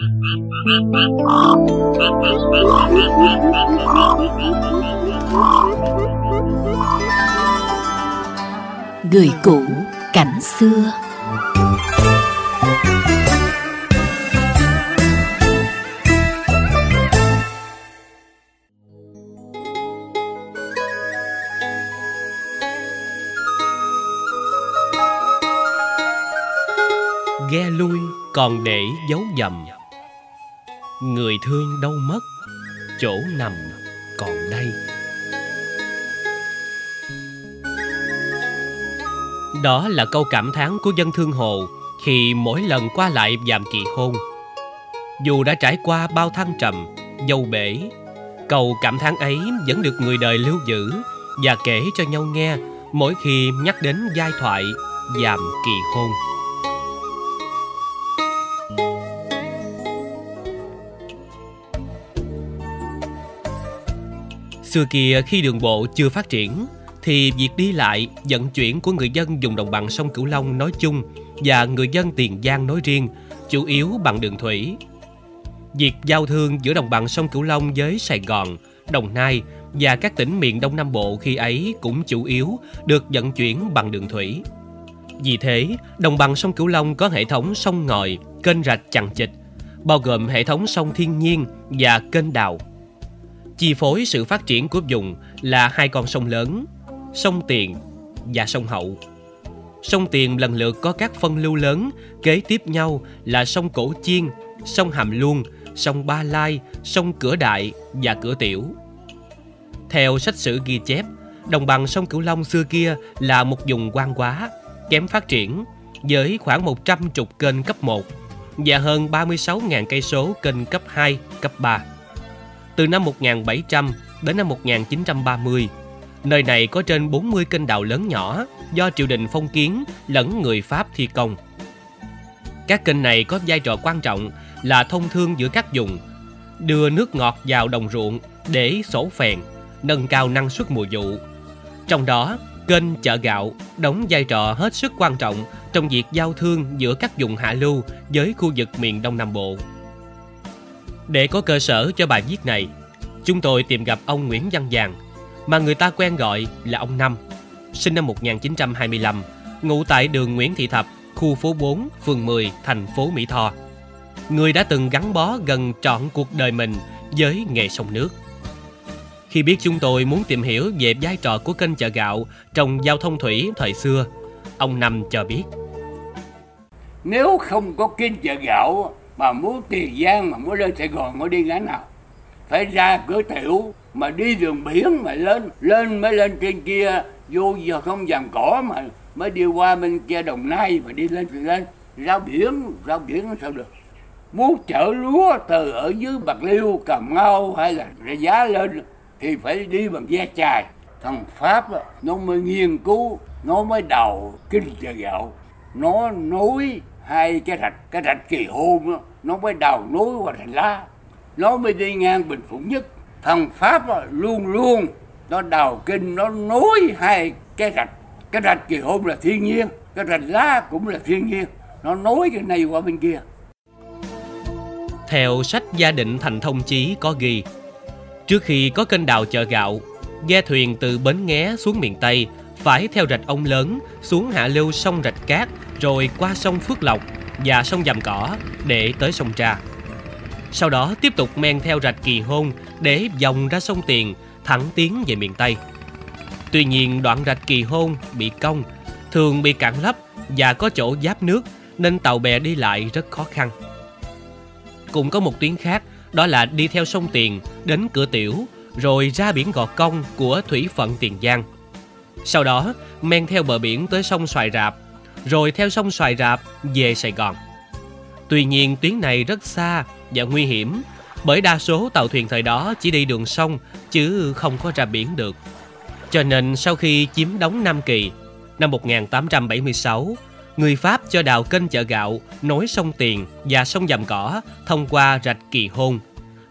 Người cũ cảnh xưa. Ghe lui còn để dấu dầm người thương đâu mất, chỗ nằm còn đây. Đó là câu cảm thán của dân thương hồ khi mỗi lần qua lại dạm kỳ hôn. Dù đã trải qua bao thăng trầm, dâu bể câu cảm thán ấy vẫn được người đời lưu giữ và kể cho nhau nghe mỗi khi nhắc đến giai thoại dạm kỳ hôn. Xưa kia khi đường bộ chưa phát triển thì việc đi lại, vận chuyển của người dân dùng đồng bằng sông Cửu Long nói chung và người dân Tiền Giang nói riêng chủ yếu bằng đường thủy. Việc giao thương giữa đồng bằng sông Cửu Long với Sài Gòn, Đồng Nai và các tỉnh miền Đông Nam Bộ khi ấy cũng chủ yếu được vận chuyển bằng đường thủy. Vì thế, đồng bằng sông Cửu Long có hệ thống sông ngòi, kênh rạch chằng chịt, bao gồm hệ thống sông thiên nhiên và kênh đào chi phối sự phát triển của vùng là hai con sông lớn, sông Tiền và sông Hậu. Sông Tiền lần lượt có các phân lưu lớn kế tiếp nhau là sông Cổ Chiên, sông Hàm Luông, sông Ba Lai, sông Cửa Đại và Cửa Tiểu. Theo sách sử ghi chép, đồng bằng sông Cửu Long xưa kia là một vùng quan quá, kém phát triển, với khoảng 100 trục kênh cấp 1 và hơn 36.000 cây số kênh cấp 2, cấp 3. Từ năm 1700 đến năm 1930, nơi này có trên 40 kênh đào lớn nhỏ do triều đình phong kiến lẫn người Pháp thi công. Các kênh này có vai trò quan trọng là thông thương giữa các vùng, đưa nước ngọt vào đồng ruộng để sổ phèn, nâng cao năng suất mùa vụ. Trong đó, kênh chợ gạo đóng vai trò hết sức quan trọng trong việc giao thương giữa các vùng hạ lưu với khu vực miền Đông Nam Bộ. Để có cơ sở cho bài viết này, chúng tôi tìm gặp ông Nguyễn Văn Giàng, mà người ta quen gọi là ông Năm, sinh năm 1925, ngụ tại đường Nguyễn Thị Thập, khu phố 4, phường 10, thành phố Mỹ Tho. Người đã từng gắn bó gần trọn cuộc đời mình với nghề sông nước. Khi biết chúng tôi muốn tìm hiểu về vai trò của kênh chợ gạo trong giao thông thủy thời xưa, ông Năm cho biết. Nếu không có kênh chợ gạo mà muốn Tiền Giang mà muốn lên Sài Gòn mới đi ngã nào? Phải ra cửa tiểu mà đi đường biển mà lên lên mới lên trên kia vô giờ không dàn cỏ mà mới đi qua bên kia đồng nai mà đi lên thì lên. Ra biển ra biển nó sao được? Muốn chở lúa từ ở dưới bạc liêu cầm mau hay là ra giá lên thì phải đi bằng ghe chài. Thằng pháp đó, nó mới nghiên cứu nó mới đầu kinh chợ gạo nó nối hai cái rạch cái rạch kỳ hôn đó, nó mới đào núi qua thành lá. Nó mới đi ngang bình phụng nhất. Thần pháp đó, luôn luôn nó đào kinh nó nối hai cái rạch. Cái rạch kỳ hôn là thiên nhiên cái rạch lá cũng là thiên nhiên. Nó nối cái này qua bên kia. Theo sách gia định thành thông chí có ghi trước khi có kênh đào chợ gạo ghe thuyền từ bến nghé xuống miền tây phải theo rạch ông lớn xuống hạ lưu sông rạch cát, rồi qua sông phước lộc và sông dầm cỏ để tới sông tra. Sau đó tiếp tục men theo rạch kỳ hôn để vòng ra sông tiền, thẳng tiến về miền tây. Tuy nhiên, đoạn rạch kỳ hôn bị cong, thường bị cạn lấp và có chỗ giáp nước, nên tàu bè đi lại rất khó khăn. Cũng có một tuyến khác, đó là đi theo sông tiền đến cửa tiểu, rồi ra biển gò công của thủy phận tiền giang sau đó men theo bờ biển tới sông xoài rạp rồi theo sông xoài rạp về sài gòn tuy nhiên tuyến này rất xa và nguy hiểm bởi đa số tàu thuyền thời đó chỉ đi đường sông chứ không có ra biển được. Cho nên sau khi chiếm đóng Nam Kỳ năm 1876, người Pháp cho đào kênh chợ gạo nối sông Tiền và sông Dầm Cỏ thông qua rạch Kỳ Hôn,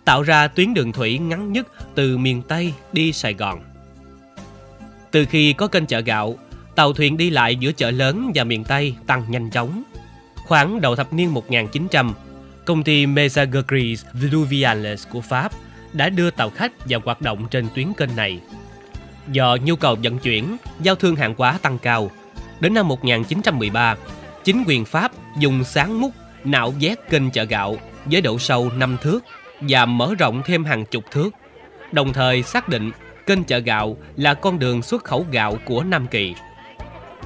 tạo ra tuyến đường thủy ngắn nhất từ miền Tây đi Sài Gòn. Từ khi có kênh chợ gạo, tàu thuyền đi lại giữa chợ lớn và miền Tây tăng nhanh chóng. Khoảng đầu thập niên 1900, công ty Messageries Fluviales của Pháp đã đưa tàu khách vào hoạt động trên tuyến kênh này. Do nhu cầu vận chuyển, giao thương hàng hóa tăng cao, đến năm 1913, chính quyền Pháp dùng sáng mút nạo vét kênh chợ gạo với độ sâu 5 thước và mở rộng thêm hàng chục thước, đồng thời xác định kênh chợ gạo là con đường xuất khẩu gạo của Nam Kỳ.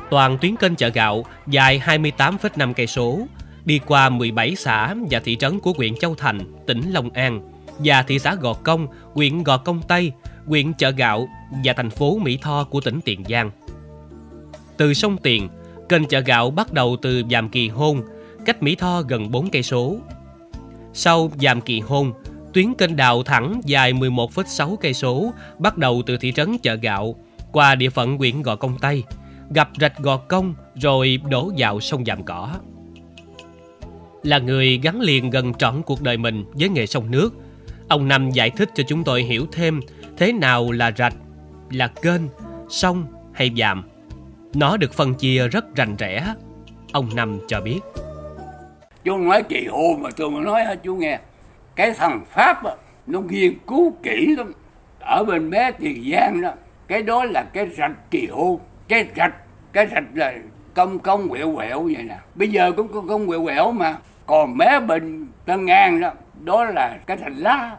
Toàn tuyến kênh chợ gạo dài 28,5 cây số, đi qua 17 xã và thị trấn của huyện Châu Thành, tỉnh Long An và thị xã Gò Công, huyện Gò Công Tây, huyện Chợ Gạo và thành phố Mỹ Tho của tỉnh Tiền Giang. Từ sông Tiền, kênh chợ gạo bắt đầu từ Giàm Kỳ Hôn, cách Mỹ Tho gần 4 cây số. Sau Giàm Kỳ Hôn, tuyến kênh đào thẳng dài 11,6 cây số bắt đầu từ thị trấn Chợ Gạo qua địa phận huyện Gò Công Tây, gặp rạch Gò Công rồi đổ vào sông Giàm Cỏ. Là người gắn liền gần trọn cuộc đời mình với nghề sông nước, ông Năm giải thích cho chúng tôi hiểu thêm thế nào là rạch, là kênh, sông hay dàm. Nó được phân chia rất rành rẽ. Ông Năm cho biết. Chú nói kỳ hô mà tôi mà nói hả chú nghe. Cái thằng Pháp đó, nó nghiên cứu kỹ lắm. Ở bên bé Tiền Giang đó, cái đó là cái rạch kỳ hô Cái rạch, cái rạch là công công quẹo quẹo vậy nè. Bây giờ cũng công công quẹo quẹo mà. Còn mé bên Tân Ngang đó, đó là cái thành lá.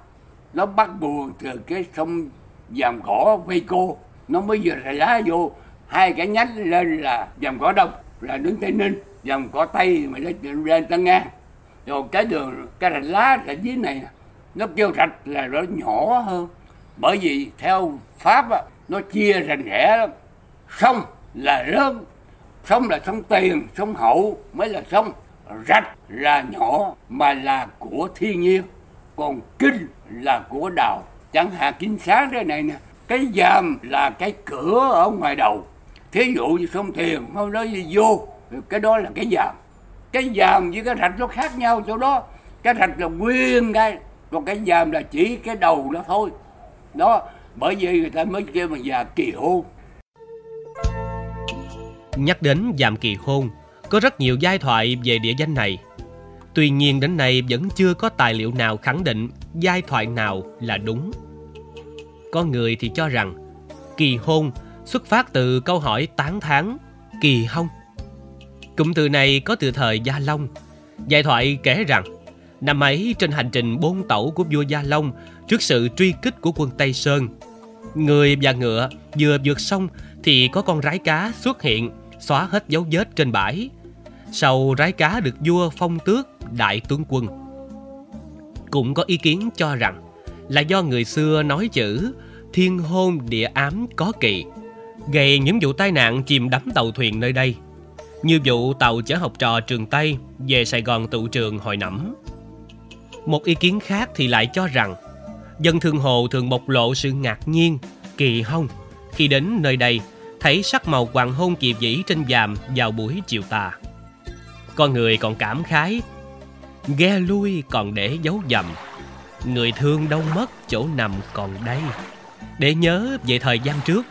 Nó bắt buồn từ cái sông dàm Cỏ Vây Cô. Nó mới vừa thành lá vô. Hai cái nhánh lên là dàm Cỏ Đông, là đứng Tây Ninh. dàm Cỏ Tây mà lên, lên Tân Ngang. Rồi cái đường, cái rạch lá ở dưới này. Nó kêu rạch là nó nhỏ hơn. Bởi vì theo Pháp á, nó chia rành rẽ lắm. Sông là lớn, sông là sông tiền, sông hậu mới là sông rạch là nhỏ mà là của thiên nhiên còn kinh là của đào chẳng hạn kinh sáng thế này nè cái giam là cái cửa ở ngoài đầu thí dụ như sông tiền không nói gì vô cái đó là cái giam cái dòm với cái rạch nó khác nhau chỗ đó cái rạch là nguyên cái còn cái dòm là chỉ cái đầu nó thôi đó bởi vì người ta mới kêu bằng già kỳ hôn Nhắc đến dòm Kỳ Hôn, có rất nhiều giai thoại về địa danh này. Tuy nhiên đến nay vẫn chưa có tài liệu nào khẳng định giai thoại nào là đúng. Có người thì cho rằng kỳ hôn xuất phát từ câu hỏi tán thán kỳ hông. Cụm từ này có từ thời Gia Long. Giai thoại kể rằng năm ấy trên hành trình bôn tẩu của vua Gia Long trước sự truy kích của quân Tây Sơn, người và ngựa vừa vượt sông thì có con rái cá xuất hiện xóa hết dấu vết trên bãi. Sau rái cá được vua phong tước đại tướng quân. Cũng có ý kiến cho rằng là do người xưa nói chữ thiên hôn địa ám có kỳ, gây những vụ tai nạn chìm đắm tàu thuyền nơi đây. Như vụ tàu chở học trò trường Tây về Sài Gòn tụ trường hồi nẫm. Một ý kiến khác thì lại cho rằng dân thương hồ thường bộc lộ sự ngạc nhiên, kỳ hông khi đến nơi đây thấy sắc màu hoàng hôn kỳ vĩ trên vàm vào buổi chiều tà. Con người còn cảm khái, ghe lui còn để dấu dầm, người thương đâu mất chỗ nằm còn đây. Để nhớ về thời gian trước,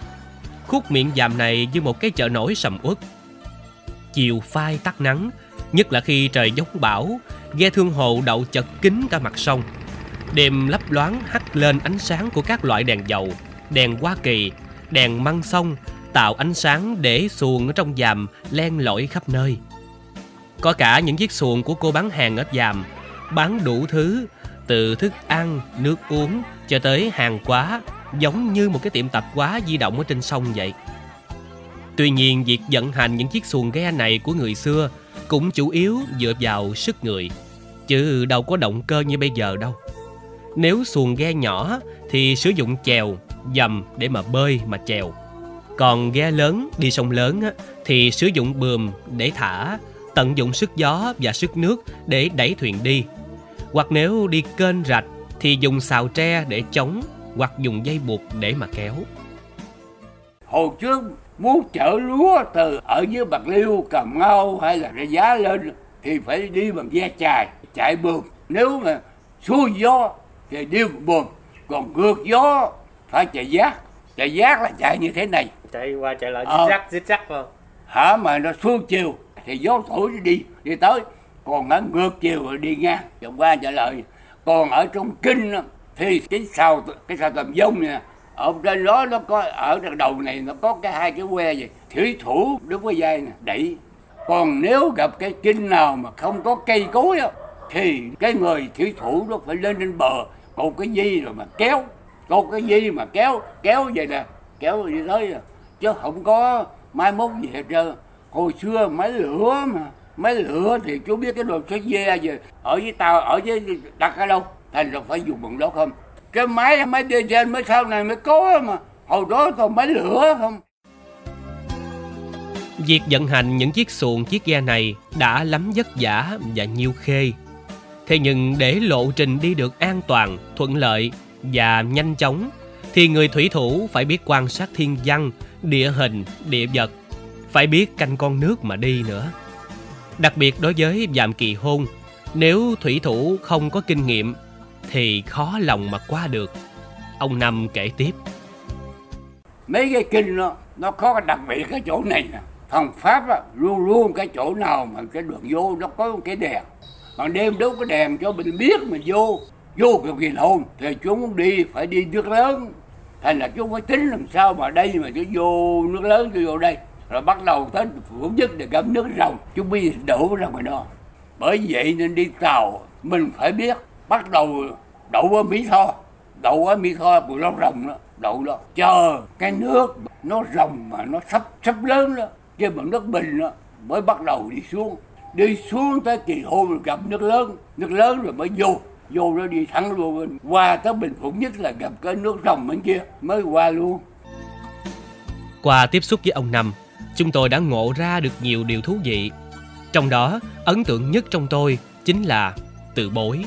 khúc miệng vàm này như một cái chợ nổi sầm uất. Chiều phai tắt nắng, nhất là khi trời giống bão, ghe thương hồ đậu chật kín cả mặt sông. Đêm lấp loáng hắt lên ánh sáng của các loại đèn dầu, đèn Hoa Kỳ, đèn măng sông tạo ánh sáng để xuồng ở trong dàm len lỏi khắp nơi. Có cả những chiếc xuồng của cô bán hàng ở dàm bán đủ thứ, từ thức ăn, nước uống cho tới hàng quá, giống như một cái tiệm tạp hóa di động ở trên sông vậy. Tuy nhiên, việc vận hành những chiếc xuồng ghe này của người xưa cũng chủ yếu dựa vào sức người, chứ đâu có động cơ như bây giờ đâu. Nếu xuồng ghe nhỏ thì sử dụng chèo, dầm để mà bơi mà chèo. Còn ghe lớn đi sông lớn thì sử dụng bườm để thả, tận dụng sức gió và sức nước để đẩy thuyền đi. Hoặc nếu đi kênh rạch thì dùng xào tre để chống hoặc dùng dây buộc để mà kéo. hồi trước muốn chở lúa từ ở dưới bạc liêu cà mau hay là giá lên thì phải đi bằng ghe chài chạy bườm nếu mà xuôi gió thì đi bằng bườm còn ngược gió phải chạy giác. Chạy giác là chạy như thế này. Chạy qua chạy lại Ờ. zag zig zag vào. Hả? Mà nó xuôi chiều thì gió thổi đi đi tới. Còn ở ngược chiều rồi đi ngang chồng ba trả lời còn ở trong kinh thì cái sao cái sao tầm dông nè ở trên đó nó có, ở đầu này nó có cái hai cái que gì thủy thủ đúng với dây nè, đẩy. Còn nếu gặp cái kinh nào mà không có cây cối á, thì cái người thủy thủ nó phải lên trên bờ. Cột cái dây rồi mà kéo cột cái dây mà kéo kéo vậy nè, kéo đi tới à. chứ không có mai mốt gì hết trơn. Hồi xưa máy lửa mà, máy lửa thì chú biết cái đồ sấy dê gì ở với tao, ở với đặt ở đâu thành ra phải dùng bằng đó không? Cái máy máy diesel mới sau này mới có mà hồi đó còn máy lửa không Việc vận hành những chiếc xuồng chiếc ghe này đã lắm vất vả và nhiều khê. Thế nhưng để lộ trình đi được an toàn, thuận lợi và nhanh chóng thì người thủy thủ phải biết quan sát thiên văn, địa hình, địa vật, phải biết canh con nước mà đi nữa. Đặc biệt đối với dạm kỳ hôn, nếu thủy thủ không có kinh nghiệm thì khó lòng mà qua được. Ông Năm kể tiếp. Mấy cái kinh nó, nó có đặc biệt cái chỗ này nè. Thằng Pháp đó, luôn luôn cái chỗ nào mà cái đường vô nó có cái đèn. Còn đêm đốt cái đèn cho mình biết mình vô. Vô cái kỳ hôn thì chúng đi phải đi nước lớn. Thành là chúng phải tính làm sao mà đây mà chú vô nước lớn chú vô đây. Rồi bắt đầu tới phủ nhất để gắm nước rồng. Chú bi đổ ra ngoài đó. Bởi vậy nên đi tàu mình phải biết bắt đầu đậu ở Mỹ Tho. Đậu ở Mỹ Tho bụi nó rồng đó, đậu đó. Chờ cái nước nó rồng mà nó sắp sắp lớn đó trên bằng nước bình đó, mới bắt đầu đi xuống. Đi xuống tới kỳ hôn rồi gặp nước lớn. Nước lớn rồi mới vô. Vô nó đi thẳng luôn qua tới bình phụng nhất là gặp cái nước rồng bên kia, mới qua luôn. Qua tiếp xúc với ông năm, chúng tôi đã ngộ ra được nhiều điều thú vị. Trong đó, ấn tượng nhất trong tôi chính là từ bối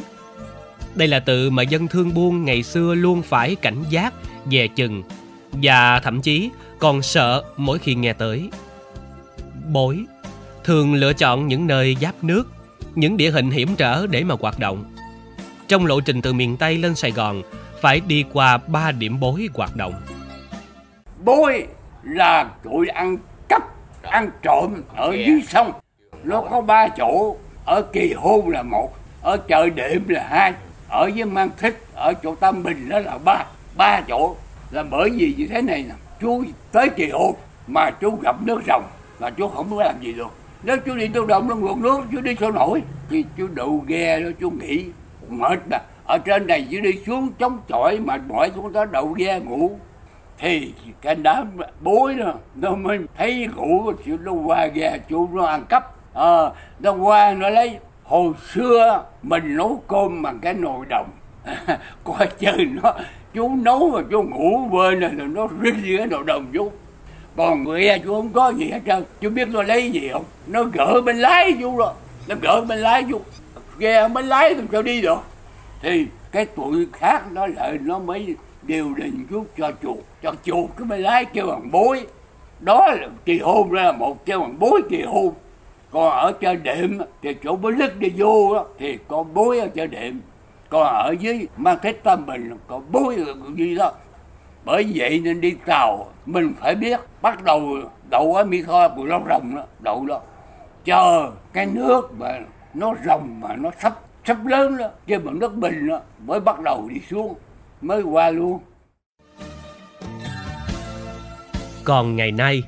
đây là từ mà dân thương buôn ngày xưa luôn phải cảnh giác, dè chừng và thậm chí còn sợ mỗi khi nghe tới. Bối thường lựa chọn những nơi giáp nước, những địa hình hiểm trở để mà hoạt động. Trong lộ trình từ miền Tây lên Sài Gòn phải đi qua ba điểm bối hoạt động. Bối là tụi ăn cắp, ăn trộm ở dưới sông. Nó có ba chỗ, ở Kỳ Hôn là một, ở chợ đệm là hai, ở với mang thích ở chỗ tam bình đó là ba ba chỗ. Là bởi vì như thế này nè chú tới kỳ hôn mà chú gặp nước rồng là chú không có làm gì được. Nếu chú đi tô động nó nguồn nước chú đi sao nổi thì chú đậu ghe đó chú nghỉ mệt mà ở trên này chú đi xuống chống chọi mà mỏi xuống đó đậu ghe ngủ. Thì cái đám bối đó nó mới thấy ngủ chú nó qua ghe chú nó ăn cắp. À, nó qua nó lấy hồi xưa mình nấu cơm bằng cái nồi đồng. Coi chừng nó, chú nấu mà chú ngủ quên này là nó rít gì cái nồi đồng chú. Còn người chú không có gì hết trơn. Chú biết nó lấy gì không? Nó gỡ bên lái chú rồi. Nó gỡ bên lái chú. Ghe bên lái làm sao đi được? Thì cái tụi khác nó lại nó mới điều đình chú cho chuột cho chuột cái bên lái kêu bằng bối. Đó là kỳ hôn ra một, kêu bằng bối kỳ hôn còn ở chơi đệm thì chỗ bố lức đi vô đó, thì có bối ở chơi đệm. Còn ở dưới mang thích tâm bình có bối gì đó. Bởi vậy nên đi tàu mình phải biết bắt đầu đậu ở mỹ tho của lâu rồng đó đậu đó. Chờ cái nước mà nó rồng mà nó sắp sắp lớn đó chứ bằng nước bình đó mới bắt đầu đi xuống mới qua luôn. Còn ngày nay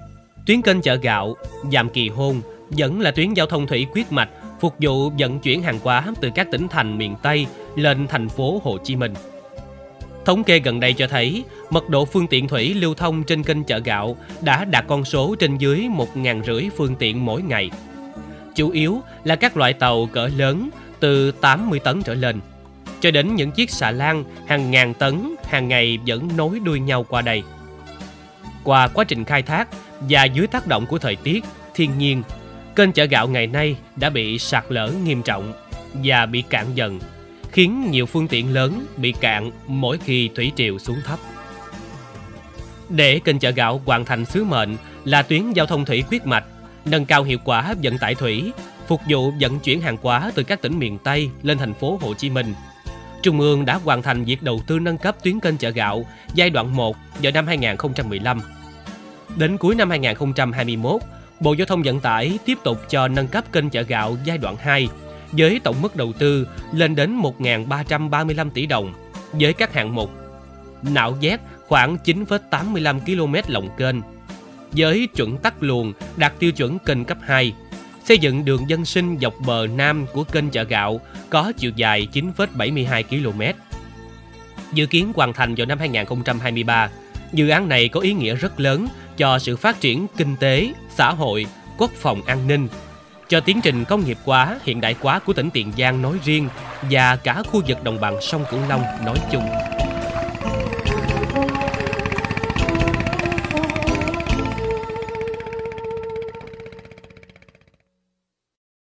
tuyến kênh chợ gạo giảm kỳ hôn vẫn là tuyến giao thông thủy quyết mạch phục vụ vận chuyển hàng hóa từ các tỉnh thành miền Tây lên thành phố Hồ Chí Minh. Thống kê gần đây cho thấy, mật độ phương tiện thủy lưu thông trên kênh chợ gạo đã đạt con số trên dưới 1.500 phương tiện mỗi ngày. Chủ yếu là các loại tàu cỡ lớn từ 80 tấn trở lên, cho đến những chiếc xà lan hàng ngàn tấn hàng ngày vẫn nối đuôi nhau qua đây. Qua quá trình khai thác và dưới tác động của thời tiết, thiên nhiên kênh chợ gạo ngày nay đã bị sạt lở nghiêm trọng và bị cạn dần, khiến nhiều phương tiện lớn bị cạn mỗi khi thủy triều xuống thấp. Để kênh chợ gạo hoàn thành sứ mệnh là tuyến giao thông thủy quyết mạch, nâng cao hiệu quả vận tải thủy, phục vụ vận chuyển hàng hóa từ các tỉnh miền Tây lên thành phố Hồ Chí Minh. Trung ương đã hoàn thành việc đầu tư nâng cấp tuyến kênh chợ gạo giai đoạn 1 vào năm 2015. Đến cuối năm 2021, Bộ Giao thông Vận tải tiếp tục cho nâng cấp kênh chợ gạo giai đoạn 2 với tổng mức đầu tư lên đến 1.335 tỷ đồng với các hạng mục nạo vét khoảng 9,85 km lòng kênh với chuẩn tắc luồng đạt tiêu chuẩn kênh cấp 2 xây dựng đường dân sinh dọc bờ nam của kênh chợ gạo có chiều dài 9,72 km. Dự kiến hoàn thành vào năm 2023, dự án này có ý nghĩa rất lớn cho sự phát triển kinh tế, xã hội, quốc phòng an ninh, cho tiến trình công nghiệp hóa, hiện đại hóa của tỉnh Tiền Giang nói riêng và cả khu vực đồng bằng sông Cửu Long nói chung.